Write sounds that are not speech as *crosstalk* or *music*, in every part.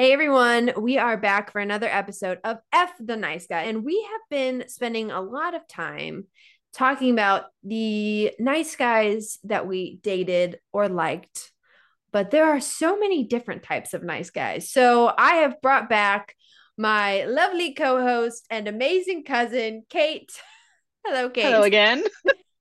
Hey everyone, we are back for another episode of F the Nice Guy, and we have been spending a lot of time talking about the nice guys that we dated or liked. But there are so many different types of nice guys. So I have brought back my lovely co host and amazing cousin, Kate. *laughs* Hello, Kate. Hello again.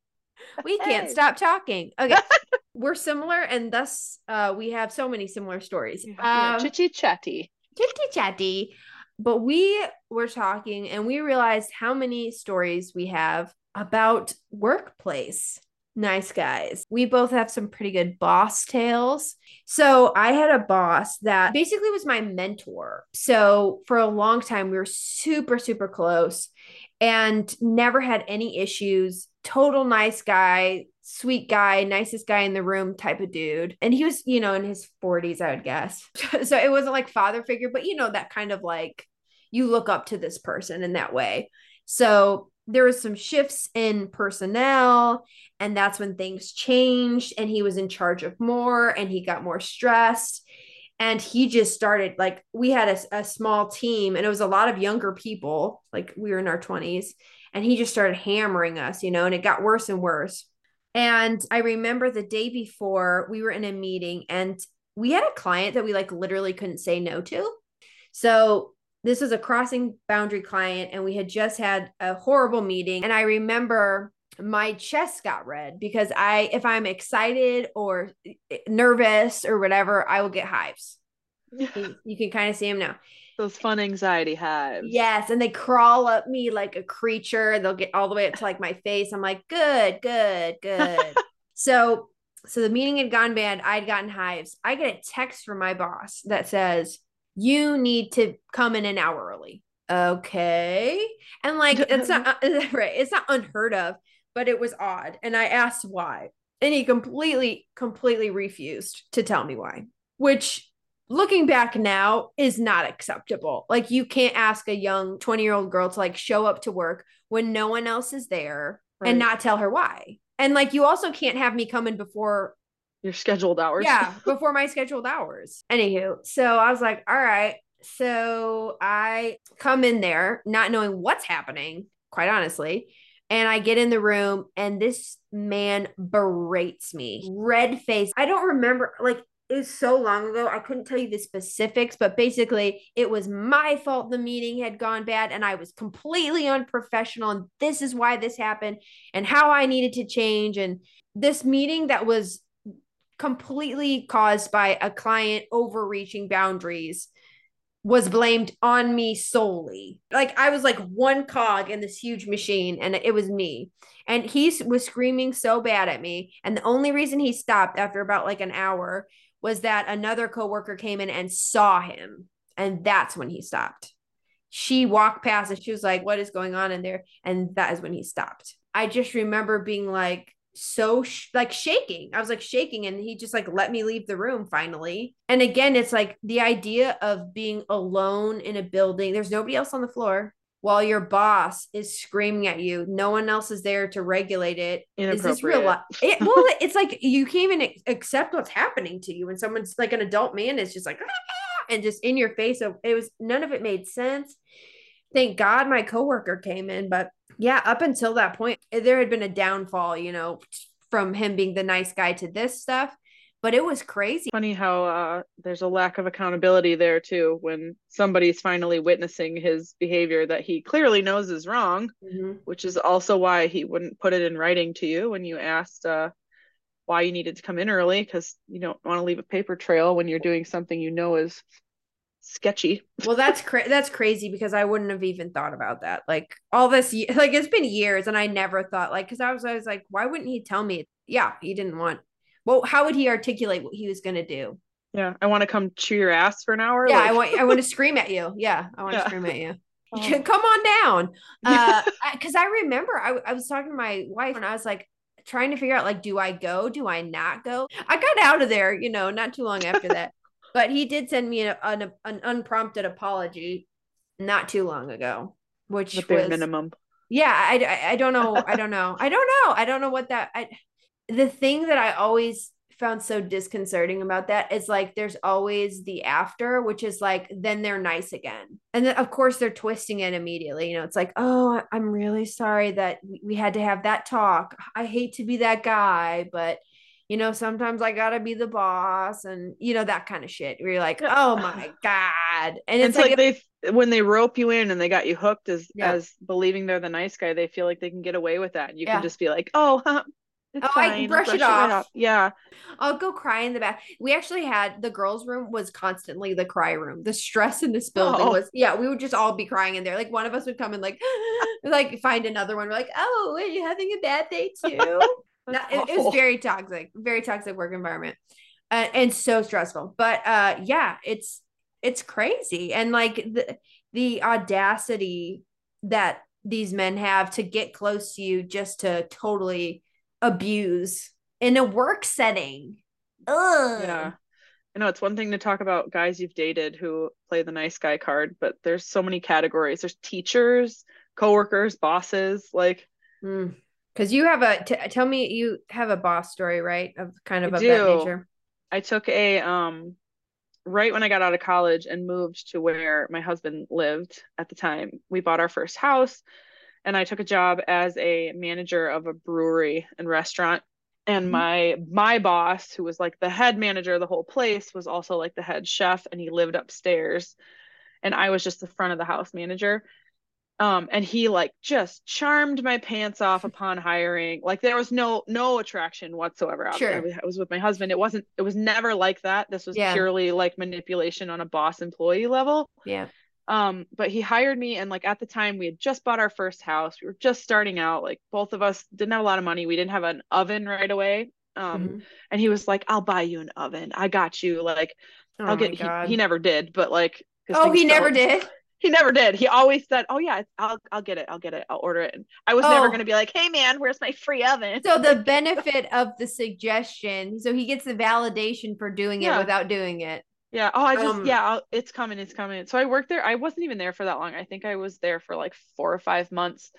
*laughs* we can't Hey. stop talking. Okay. *laughs* We're similar, and thus uh, we have so many similar stories. Yeah, Um, chitty chatty. chitty chatty. But we were talking and we realized how many stories we have about workplace nice guys. We both have some pretty good boss tales. So I had a boss that basically was my mentor. So for a long time, we were super, super close and never had any issues. Total nice guy, sweet guy, nicest guy in the room type of dude. And he was, you know, in his 40s, I would guess. *laughs* so it wasn't like father figure, but you know, that kind of like you look up to this person in that way. So there was some shifts in personnel and that's when things changed and he was in charge of more and he got more stressed and he just started like we had a, a small team and it was a lot of younger people like we were in our 20s and he just started hammering us you know and it got worse and worse and i remember the day before we were in a meeting and we had a client that we like literally couldn't say no to. So this was a crossing boundary client and we had just had a horrible meeting. And i remember my chest got red because i if i'm excited or eh, nervous or whatever i will get hives. *laughs* You, you can kind of see them now Those fun anxiety hives. yes and they crawl up me like a creature. They'll get all the way up to like my face. I'm like good good good. *laughs* So so the meeting had gone bad. I'd gotten hives. I get a text from my boss that says you need to come in an hour early. Okay. And like it's not *laughs* uh, *laughs* right it's not unheard of but it was odd. And i asked why. And he completely completely refused to tell me why which looking back now is not acceptable like you can't ask a young 20 year old girl to like show up to work when no one else is there Right. and not tell her why and like you also can't have me come in before Your scheduled hours. yeah, *laughs* before my scheduled hours. Anywho, so I was like, all right. So I come in there not knowing what's happening, quite honestly. And I get in the room and this man berates me, red face. I don't remember, like, was so long ago. I couldn't tell you the specifics, but basically, it was my fault the meeting had gone bad and I was completely unprofessional. And this is why this happened and how I needed to change. And this meeting that was completely caused by a client overreaching boundaries was blamed on me solely. Like I was like one cog in this huge machine and it was me. And he was screaming so bad at me and the only reason he stopped after about like an hour was that another coworker came in and saw him and that's when he stopped. She walked past and she was like what is going on in there and that is when he stopped. I just remember being like so sh- like shaking. I was like shaking and he just like let me leave the room finally. And again, it's like the idea of being alone in a building. There's nobody else on the floor while your boss is screaming at you. No one else is there to regulate it. Is this real life? It, well, *laughs* it's like you can't even accept what's happening to you when someone's like an adult man is just like "Ah," and just in your face. So it was none of it made sense. Thank God my coworker came in, but yeah, up until that point, eh, there had been a downfall, you know, from him being the nice guy to this stuff. But it was crazy. Funny how uh, there's a lack of accountability there too when somebody's finally witnessing his behavior that he clearly knows is wrong, Mhm. which is also why he wouldn't put it in writing to you when you asked uh, why you needed to come in early because you don't want to leave a paper trail when you're doing something you know is sketchy. Well, that's cra- that's crazy because I wouldn't have even thought about that. Like all this, like it's been years, and I never thought like because I was always like, why wouldn't he tell me? Yeah, he didn't want. Well, how would he articulate what he was gonna do? Yeah, I want to come chew your ass for an hour. Yeah, I want I want to *laughs* scream at you. Yeah, I want to Yeah. scream at you. Oh. *laughs* *laughs* Come on down. Uh, because I remember I, I was talking to my wife and I was like trying to figure out like, do I go? Do I not go? I got out of there, you know, not too long after that. But he did send me an, an, an unprompted apology not too long ago, which the bare was minimum. yeah. I, I I don't know. I don't know. I don't know. I don't know what that. I, the thing that I always found so disconcerting about that is like there's always the after, which is like then they're nice again. And then of course they're twisting it immediately. You know, it's like, oh, I'm really sorry that we had to have that talk. I hate to be that guy, but you know, sometimes I gotta be the boss and you know, that kind of shit. Where you're like, oh my God. *sighs* And it's, it's like, like they when they rope you in and they got you hooked as yeah. as believing they're the nice guy, they feel like they can get away with that. And you yeah. can just be like, oh, *laughs* huh, it's oh, fine. I brush, brush it, off. off. Yeah. I'll go cry in the back. We actually had the girls' room was constantly the cry room. The stress in this building oh. was yeah, we would just all be crying in there. Like one of us would come and like *gasps* like find another one. We're like, oh, are you having a bad day *laughs* too? no, it, it, was very toxic, very toxic work environment. Uh, and so stressful. But uh yeah, it's it's crazy. And like the the audacity that these men have to get close to you just to totally abuse in a work setting. Ugh. Yeah. I know it's one thing to talk about guys you've dated who play the nice guy card, but there's so many categories. There's teachers, coworkers, bosses, like because mm. you have a t- tell me you have a boss story, right? Of kind of I of do. that nature. I took a um right when I got out of college and moved to where my husband lived at the time. We bought our first house and I took a job as a manager of a brewery and restaurant. And mm-hmm. my my boss, who was like the head manager of the whole place, was also like the head chef, and he lived upstairs. And I was just the front of the house manager. Um, and he like just charmed my pants off *laughs* upon hiring. Like there was no no attraction whatsoever. Sure. I was with my husband. It wasn't. It was never like that. This was yeah. purely like manipulation on a boss employee level. Yeah. Um, but he hired me, and like at the time, we had just bought our first house. We were just starting out. Like both of us didn't have a lot of money. We didn't have an oven right away. Um, mm-hmm. and he was like, "I'll buy you an oven. I got you." Like, oh I'll get. He, he, never did, but like. Oh, he never did. *laughs* He never did. He always said, "Oh yeah, I'll I'll get it. I'll get it. I'll order it." And I was oh. never going to be like, "Hey man, where's my free oven?" So the benefit of the suggestion, so he gets the validation for doing yeah. it without doing it. Yeah. Oh, I just um, yeah, I'll, it's coming, it's coming. So I worked there. I wasn't even there for that long. I think I was there for like four or five months.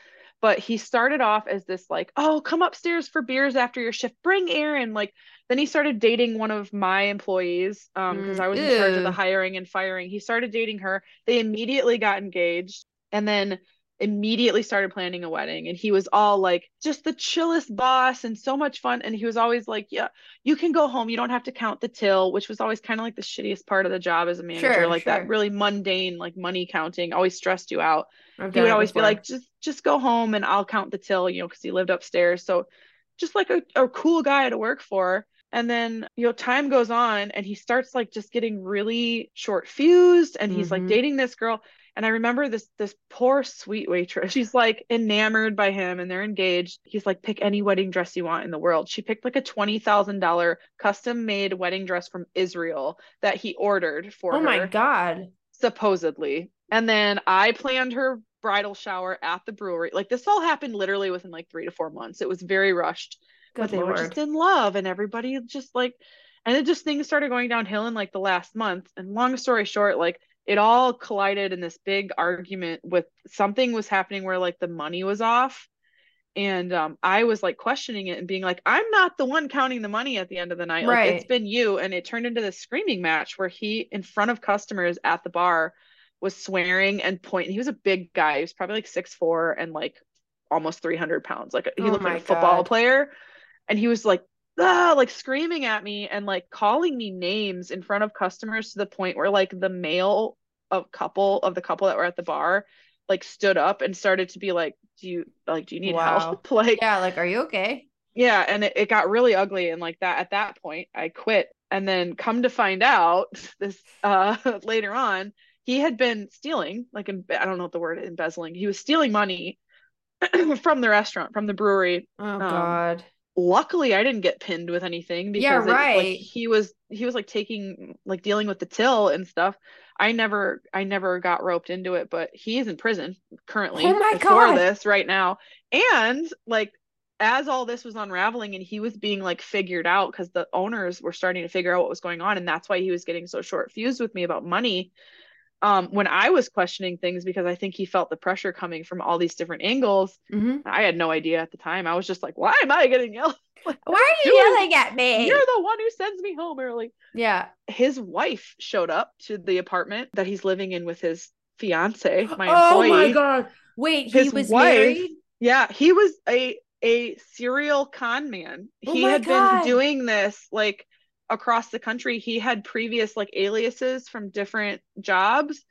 But he started off as this like, oh, come upstairs for beers after your shift. Bring Aaron. Like then he started dating one of my employees um because mm, I was ew. in charge of the hiring and firing. He started dating her. They immediately got engaged. And then immediately started planning a wedding and he was all like just the chillest boss and so much fun and he was always like yeah you can go home you don't have to count the till which was always kind of like the shittiest part of the job as a manager sure, like sure. that really mundane like money counting always stressed you out he would always before. be like just just go home and I'll count the till you know because he lived upstairs so just like a, a cool guy to work for and then you know time goes on and he starts like just getting really short fused and he's mm-hmm. like dating this girl and I remember this this poor sweet waitress. *laughs* She's like enamored by him and they're engaged. He's like, pick any wedding dress you want in the world. She picked like a twenty thousand dollar custom made wedding dress from Israel that he ordered for oh her. Oh my god. Supposedly. And then I planned her bridal shower at the brewery. Like this all happened literally within like three to four months. It was very rushed. Good but they Lord. were just in love and everybody just like and it just things started going downhill in like the last month. And long story short, like it all collided in this big argument with something was happening where like the money was off. And um, i was like questioning it and being like i'm not the one counting the money at the end of the night. Right. like it's been you. And it turned into this screaming match where he in front of customers at the bar was swearing and pointing he was a big guy. He was probably like six four and like almost 300 pounds. Like he oh looked like a football God. player. And he was like ah, like screaming at me and like calling me names in front of customers to the point where like the male of couple of the couple that were at the bar like stood up and started to be like do you like do you need wow. help *laughs* like yeah like are you okay yeah and it, it got really ugly and like that at that point i quit and then come to find out *laughs* this uh *laughs* later on he had been stealing like in, i don't know what the word embezzling he was stealing money *clears throat* from the restaurant from the brewery oh um, god luckily I didn't get pinned with anything because yeah, right. It, like, he was he was like taking like dealing with the till and stuff. I never I never got roped into it, but he is in prison currently oh my for this right now. And like as all this was unraveling and he was being like figured out because the owners were starting to figure out what was going on and that's why he was getting so short fused with me about money um, when I was questioning things because I think he felt the pressure coming from all these different angles. Mhm. I had no idea at the time. I was just like, why am I getting yelled? Why are you yelling at me? You're the one who sends me home early. yeah. His wife showed up to the apartment that he's living in with his fiance, *gasps* my oh employee. my god. Wait, he His was wife- married? Yeah, he was a a serial con man. Oh he had God. been doing this like across the country. He had previous like aliases from different jobs.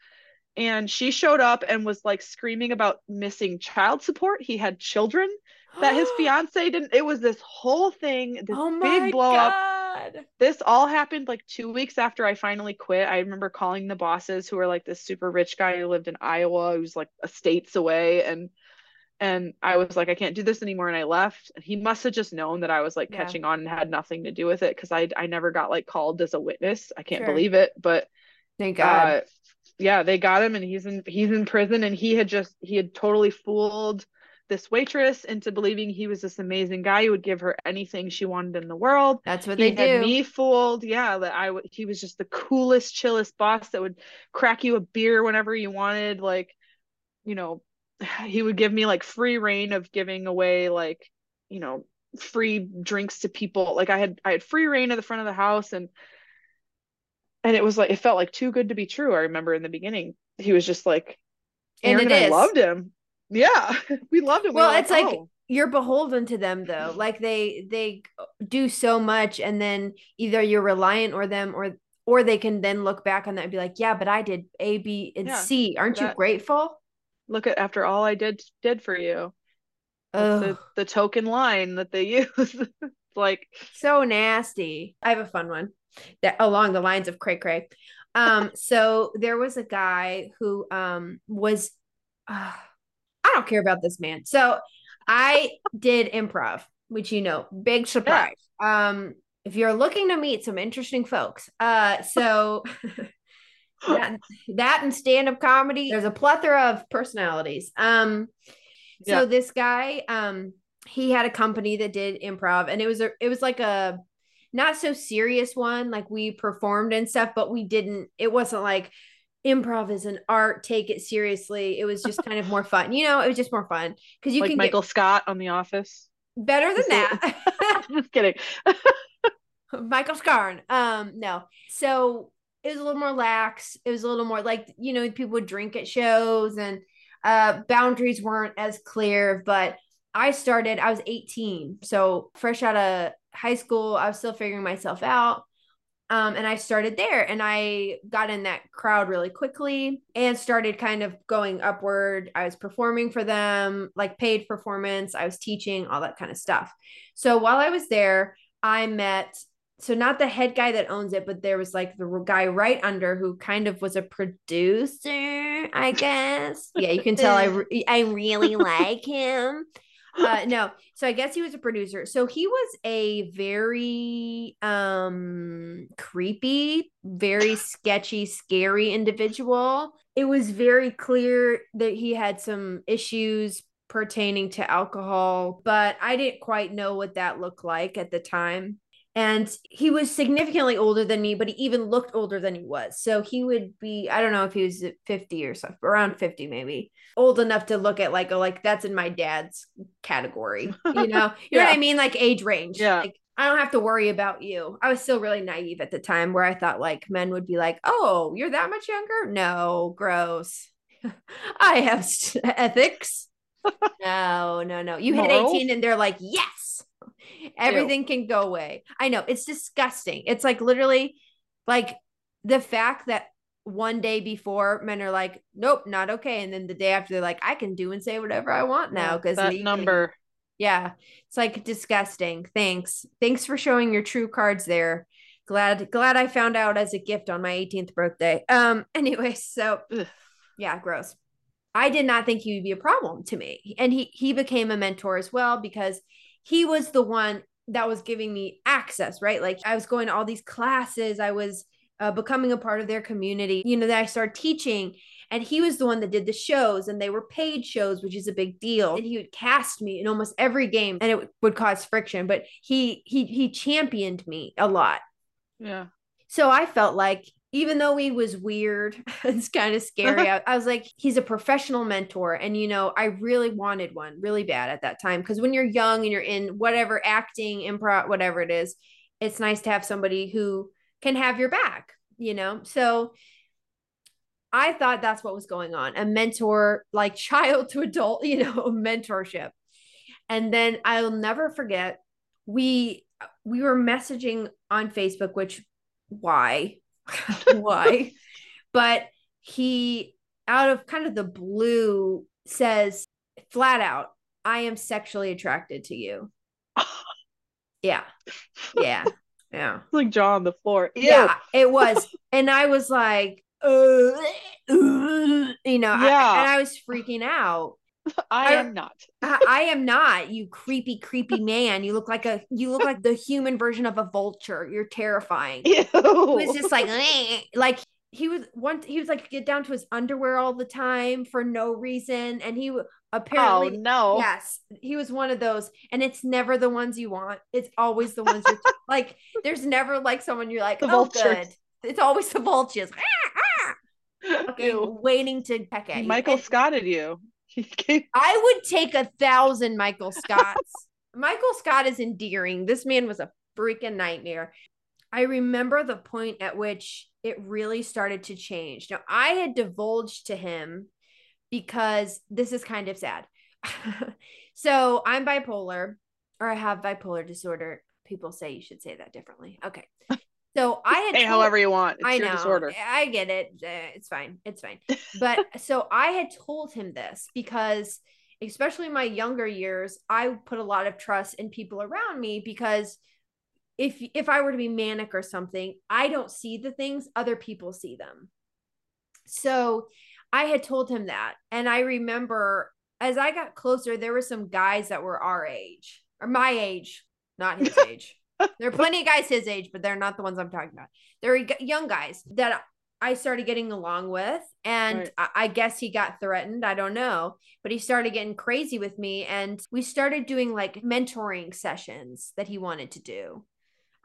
And she showed up and was like screaming about missing child support. He had children that his *gasps* fiance didn't. It was this whole thing, this Oh big blow up. This all happened like two weeks after I finally quit. I remember calling the bosses who were like this super rich guy who lived in Iowa, who's like a states away, and and I was like, I can't do this anymore, and I left. And he must have just known that I was like Yeah. catching on and had nothing to do with it because I I never got like called as a witness. I can't Sure. believe it, but Thank God. uh, yeah, they got him, and he's in he's in prison, and he had just he had totally fooled this waitress into believing he was this amazing guy who would give her anything she wanted in the world That's what he they had do. me fooled yeah that i would he was just the coolest chillest boss that would crack you a beer whenever you wanted like you know *sighs* he would give me like free rein of giving away like you know free drinks to people like i had i had free rein at the front of the house and and it was like it felt like too good to be true i remember in the beginning he was just like And Aaron and is. I loved him yeah *laughs* we loved him Well, were it's like "Oh." you're beholden to them though. Like they they do so much and then either you're reliant or them or or they can then look back on that and be like, "Yeah, but I did A, B, and Yeah, C. Aren't you grateful?" Look at after all i did did for you the, the token line that they *laughs* use. It's like, so nasty. I have a fun one that along the lines of cray cray. Um, *laughs* so there was a guy who um was uh, I don't care about this man. So I did improv, which you know, big surprise. Um, if you're looking to meet some interesting folks, uh, so *laughs* that, that and stand-up comedy, there's a plethora of personalities. Um, so Yeah. this guy, um, he had a company that did improv, and it was a, it was like a not so serious one. Like we performed and stuff, but we didn't. It wasn't like improv is an art. Take it seriously. It was just kind of more fun. You know, it was just more fun because you like can Michael Scott on The Office. better than Just that. *laughs* Just kidding. *laughs* Michael Scarn. Um, no. So it was a little more lax. It was a little more like, you know, people would drink at shows and uh boundaries weren't as clear. But I started, I was 18. So fresh out of high school, I was still figuring myself out. Um, and I started there and I got in that crowd really quickly and started kind of going upward. I was performing for them, like paid performance, I was teaching, all that kind of stuff. So while I was there, I met so not the head guy that owns it, but there was like the guy right under who kind of was a producer, I guess. *laughs* Yeah, you can tell I re- I really *laughs* like him. Uh no, so I guess he was a producer. So he was a very um creepy, very sketchy, scary individual. It was very clear that he had some issues pertaining to alcohol, but I didn't quite know what that looked like at the time. And he was significantly older than me, but he even looked older than he was. So he would be, I don't know if he was 50 or something, around 50 maybe. Old enough to look at like, oh, like that's in my dad's category. You know, *laughs* you know what I mean? Like age range. Yeah. Like I don't have to worry about you. I was still really naive at the time where I thought like men would be like, oh, you're that much younger? No, gross. *laughs* I have *laughs* ethics. no, no, no. You hit 18 and they're like, yes, everything can go away. I know it's disgusting. It's like literally like the fact that one day before men are like, nope, not okay. And then the day after they're like, I can do and say whatever I want now because that number. yeah, it's like disgusting. Thanks. Thanks for showing your true cards there. Glad glad I found out as a gift on my 18th birthday. Um *laughs* anyway, so Ugh. yeah, gross. I did not think he would be a problem to me. And he he became a mentor as well because he was the one that was giving me access, right? Like I was going to all these classes, I was uh, becoming a part of their community. You know, that I started teaching and he was the one that did the shows and they were paid shows which is a big deal and he would cast me in almost every game and it would cause friction but he he he championed me a lot Yeah. so i felt like even though he was weird, *laughs* it's kind of scary. *laughs* I, I, was like, he's a professional mentor. And, you know, I really wanted one really bad at that time. Cause when you're young and you're in whatever acting, improv, whatever it is, it's nice to have somebody who can have your back, you know? So I thought that's what was going on a mentor, like *laughs* child to adult, you know, mentorship. And then I'll never forget, we, we were messaging on Facebook, which why *laughs* why. But he, out of kind of the blue, says flat out, I am sexually attracted to you. *laughs* yeah. Yeah. Yeah. Like jaw on the floor. Ew. Yeah, it was. And I was like, uh, uh, you know, yeah. I, and I was freaking out. *laughs* I, I am not. *laughs* I, I, am not. You creepy, creepy *laughs* man. You look like a you look like the human version of a vulture. You're terrifying. Ew. He was just like like he was once he was like get down to his underwear all the time for no reason and he apparently oh no yes he was one of those and it's never the ones you want it's always the ones you're like there's never like someone you're like the oh vultures. good it's always the vultures ah, ah. okay waiting to peck at you michael scotted you *laughs* I would take a thousand Michael Scotts. *laughs* Michael Scott is endearing. This man was a freaking nightmare. I remember the point at which it really started to change. Now, I had divulged to him because this is kind of sad. *laughs* so, I'm bipolar, or I have bipolar disorder. People say you should say that differently. Okay. So I had hey, told, however you want. It's I know. Disorder. I get it. Uh, it's fine. It's fine. *laughs* But so I had told him this because, especially in my younger years, I put a lot of trust in people around me because if if I were to be manic or something, I don't see the things other people see them. So I had told him that, and I remember as I got closer, there were some guys that were our age or my age, not his *laughs* age there are plenty of guys his age, but they're not the ones I'm talking about. They're young guys that I started getting along with. And right. I, I guess he got threatened. I don't know. But he started getting crazy with me. And we started doing like mentoring sessions that he wanted to do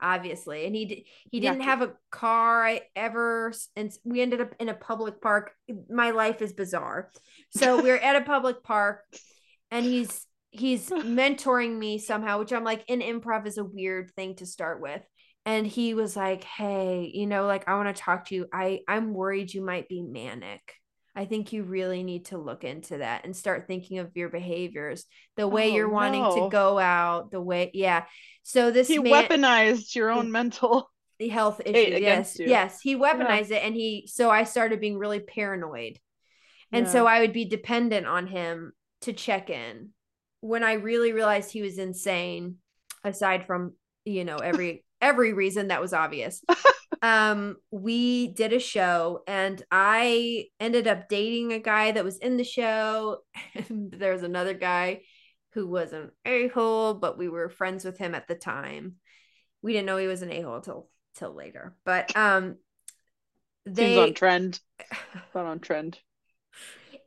obviously and he he didn't have a car I ever and we ended up in a public park my life is bizarre so we're at a public park and he's he's *laughs* mentoring me somehow, which I'm like in improv is a weird thing to start with. And he was like, "Hey, you know, like I want to talk to you. I I'm worried you might be manic. I think you really need to look into that and start thinking of your behaviors, the way oh, you're wanting no. to go out, the way, yeah. So this he man, weaponized your own mental *laughs* health *laughs* issues. Yes, you. yes, he weaponized yeah. it, and he. So I started being really paranoid, and yeah. so I would be dependent on him to check in when I really realized he was insane, aside from, you know, every *laughs* every reason that was obvious. *laughs* um, we did a show and I ended up dating a guy that was in the show. *laughs* And there's another guy who was an a-hole, but we were friends with him at the time. We didn't know he was an a-hole till till later. But um they Seems on trend. Not on trend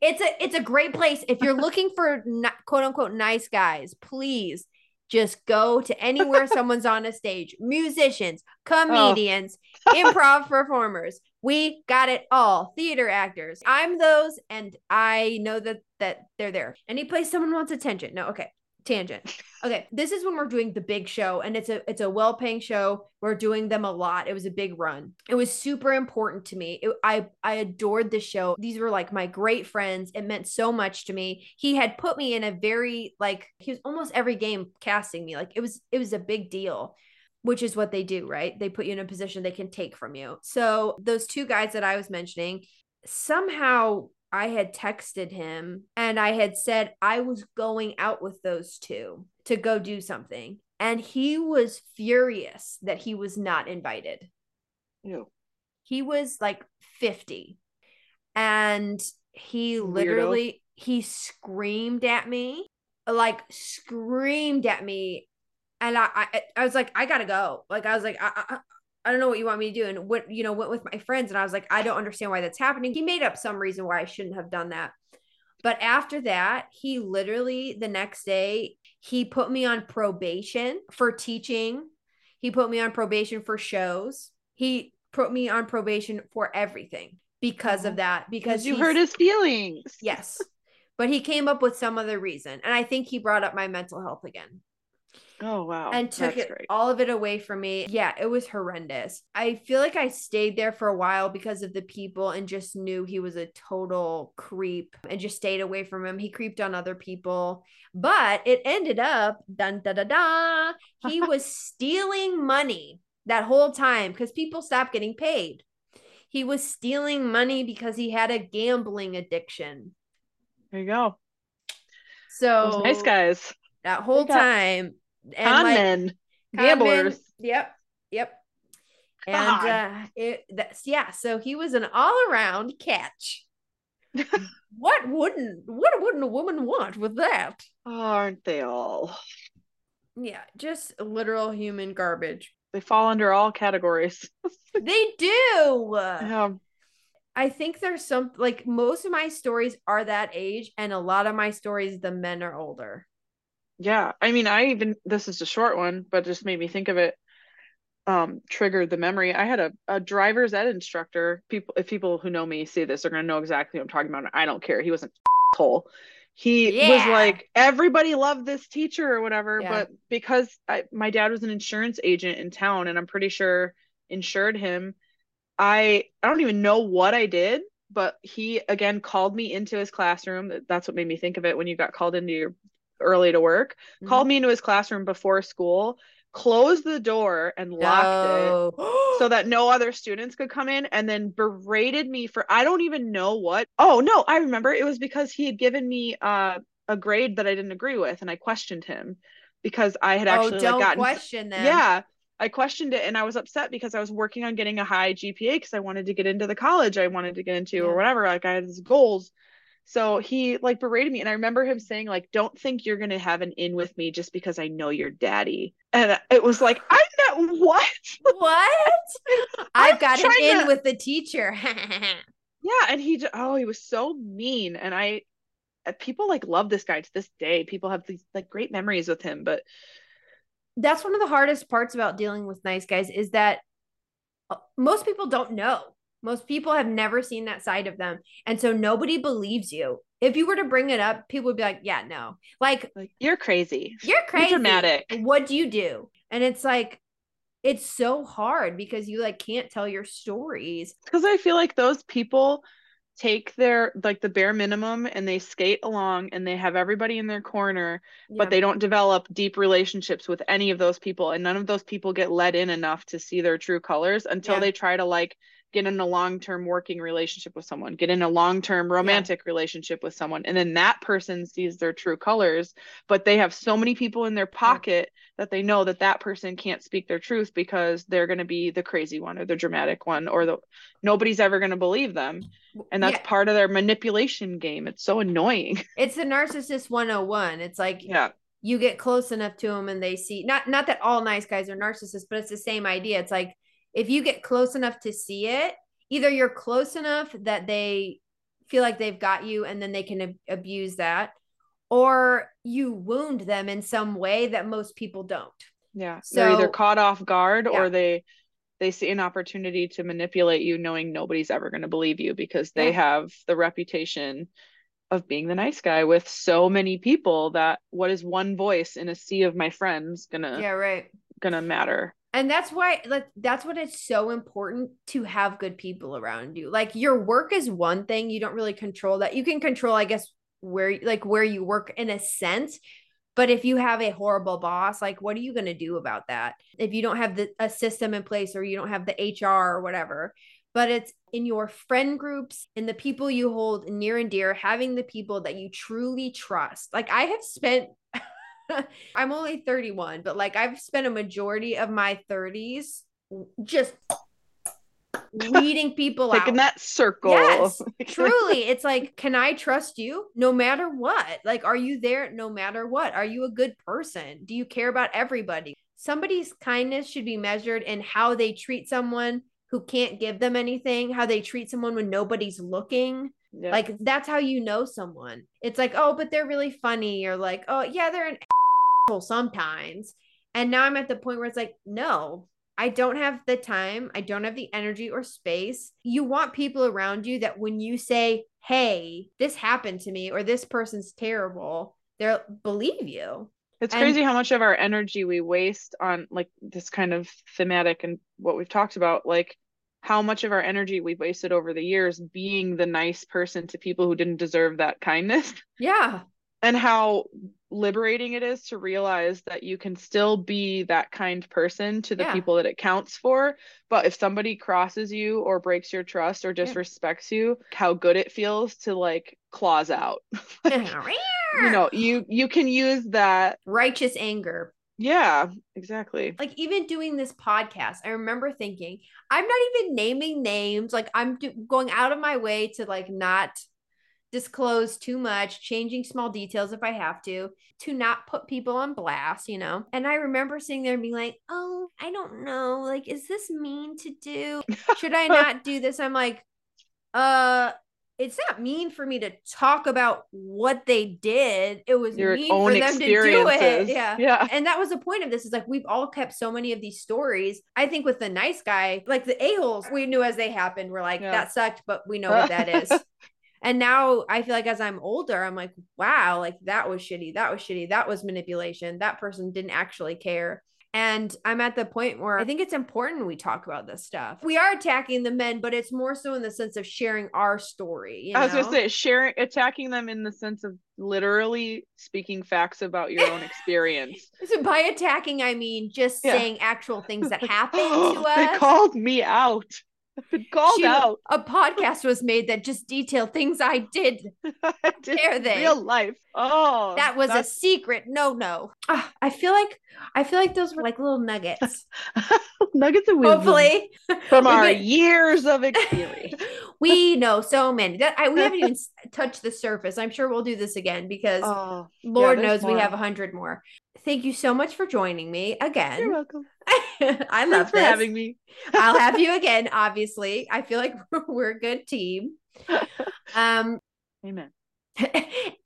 it's a it's a great place if you're looking for quote unquote nice guys. Please just go to anywhere *laughs* someone's on a stage. Musicians, oh. comedians, oh. improv *laughs* performers. We got it all. Theater actors. I'm those, and I know that that they're there. Any place someone wants attention. No, okay tangent. Okay, this is when we're doing the big show and it's a it's a well-paying show. We're doing them a lot. It was a big run. It was super important to me. It, I I adored the show. These were like my great friends. It meant so much to me. He had put me in a very like he was almost every game casting me. Like it was it was a big deal which is what they do, right? They put you in a position they can take from you. So, those two guys that I was mentioning, somehow I had texted him and I had said I was going out with those two to go do something. And he was furious that he was not invited. Ew. He was like 50. And he literally Weirdo. he screamed at me, like screamed at me. And I, I I was like, I gotta go. Like I was like, I, I I don't know what you want me to do. And what, you know, went with my friends. And I was like, I don't understand why that's happening. He made up some reason why I shouldn't have done that. But after that, he literally the next day, he put me on probation for teaching. He put me on probation for shows. He put me on probation for everything because of that. Because you hurt his feelings. Yes. *laughs* But he came up with some other reason. And I think he brought up my mental health again Oh wow. and took That's it great. all of it away from me. Yeah, it was horrendous. I feel like I stayed there for a while because of the people and just knew he was a total creep and just stayed away from him. He creeped on other people, but it ended up dun da da da. He *laughs* was stealing money that whole time because people stopped getting paid. He was stealing money because he had a gambling addiction. There you go. So Those nice guys. that whole got time and Con like men. Gamblers. Yep. Yep. And uh it that's yeah, so he was an all-around catch. *laughs* what wouldn't what wouldn't a woman want with that? Aren't they all? Yeah, just literal human garbage. They fall under all categories. *laughs* They do. yeah. I think there's some like most of my stories are that age, and a lot of my stories the men are older. Yeah. I mean, I even this is a short one, but just made me think of it. Um, triggered the memory. I had a, a driver's ed instructor. People, if people who know me see this, are gonna know exactly what I'm talking about. I don't care. He was an *laughs* asshole. He was like, everybody loved this teacher or whatever, Yeah. but because I, my dad was an insurance agent in town, and I'm pretty sure insured him, I I don't even know what I did, but he again called me into his classroom. That's what made me think of it when you got called into your early to work. Mm-hmm. Called me into his classroom before school, closed the door and locked it so that no other students could come in and then berated me for I don't even know what. Oh no, I remember it was because he had given me uh, a grade that I didn't agree with and I questioned him because I had oh, actually don't like gotten question them. yeah, I questioned it and I was upset because I was working on getting a high GPA because I wanted to get into the college I wanted to get into Yeah. or whatever. Like I had these goals. So he like berated me and I remember him saying like don't think you're going to have an in with me just because I know your daddy. And it was like I'm not what? What? *laughs* I've got an in to- with the teacher. *laughs* Yeah, and he just oh, he was so mean and I uh, people like love this guy to this day. People have these like great memories with him, but That's one of the hardest parts about dealing with nice guys is that uh, most people don't know. Most people have never seen that side of them. And so nobody believes you. If you were to bring it up, people would be like, yeah, no. Like, like you're crazy. you're crazy. dramatic. What do you do? And it's like, it's so hard because you like can't tell your stories. because I feel like those people take their like the bare minimum and they skate along and they have everybody in their corner, Yeah. but they don't develop deep relationships with any of those people, and none of those people get let in enough to see their true colors until Yeah. they try to like get in a long-term working relationship with someone, get in a long-term romantic relationship with someone, and then that person sees their true colors, but they have so many people in their pocket that they know that that person can't speak their truth because they're going to be the crazy one or the dramatic one or the nobody's ever going to believe them. And that's Yeah, part of their manipulation game. It's so annoying. *laughs* It's the narcissist 101. It's like yeah. you get close enough to them and they see not not that all nice guys are narcissists but it's the same idea. It's like if you get close enough to see it either you're close enough that they feel like they've got you and then they can ab- abuse that or you wound them in some way that most people don't yeah they're either caught off guard Yeah. or they they see an opportunity to manipulate you knowing nobody's ever going to believe you because they Yeah. have the reputation of being the nice guy with so many people that what is one voice in a sea of my friends gonna yeah right gonna matter and that's why like that's what it's so important to have good people around you. Like your work is one thing. You don't really control that. You can control i guess where like where you work in a sense. But if you have a horrible boss like what are you going to do about that? If you don't have the a system in place or you don't have the hr or whatever. But it's in your friend groups in the people you hold near and dear having the people that you truly trust. Like i have spent *laughs* *laughs* I'm only 31, but like I've spent a majority of my 30s just weeding people out. in that circle Yes, *laughs* Truly, it's like, can I trust you no matter what? Like, are you there no matter what? Are you a good person? Do you care about everybody? Somebody's kindness should be measured in how they treat someone who can't give them anything, how they treat someone when nobody's looking. Yeah. Like that's how you know someone. It's like, oh, but they're really funny, or like, oh yeah, they're an sometimes. And now I'm at the point where it's like, no, I don't have the time, I don't have the energy or space. You want people around you that when you say, "Hey, this happened to me," or "This person's terrible," they'll believe you. It's And- crazy how much of our energy we waste on like this kind of thematic and what we've talked about, like how much of our energy we've wasted over the years being the nice person to people who didn't deserve that kindness, Yeah. *laughs* and how liberating it is to realize that you can still be that kind person to the Yeah. people that it counts for. But if somebody crosses you or breaks your trust or Yeah. disrespects you, how good it feels to like claws out. Like, *laughs* *laughs* you know, you you can use that. righteous anger. Yeah, exactly. Like even doing this podcast, I remember thinking, I'm not even naming names. Like I'm do- going out of my way to like not disclose too much, changing small details if I have to, to not put people on blast, you know. And I remember sitting there and being like, "Oh, I don't know. Like is this mean to do? Should I not do *laughs* this?" I'm like, "Uh, it's not mean for me to talk about what they did. It was Your mean for them to do it." Yeah. Yeah. And that was the point of this is like we've all kept so many of these stories. I think with the nice guy, like the a-holes, we knew as they happened. We're like, Yeah. that sucked, but we know what that is. *laughs* And now I feel like as I'm older, I'm like, wow, like that was shitty. That was shitty. That was manipulation. That person didn't actually care. And I'm at the point where I think it's important we talk about this stuff. We are attacking the men, but it's more so in the sense of sharing our story. You I was gonna say sharing attacking them in the sense of literally speaking facts about your own experience. *laughs* So by attacking, I mean just Yeah. saying actual things that *laughs* happened to us. they called me out. I've been called Shoot, out. A podcast was made that just detailed things I did. *laughs* I did dare they? real life. Oh, That was a secret. No, no. Ah, I feel like I feel like those were like little nuggets. *laughs* nuggets of wisdom Hopefully, from *laughs* our get- years of experience. we know so many. That I, we haven't even touched the surface. I'm sure we'll do this again because oh, Lord there's knows we have a hundred more. Thank you so much for joining me again. you're welcome. *laughs* I love Thanks for having me. I'll have *laughs* you again. Obviously, I feel like *laughs* we're a good team. Um, Amen.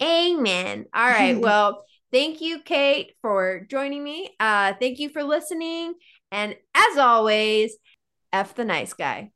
Amen. All right. Well, thank you, Kate, for joining me. Uh, thank you for listening. And as always, F the nice guy.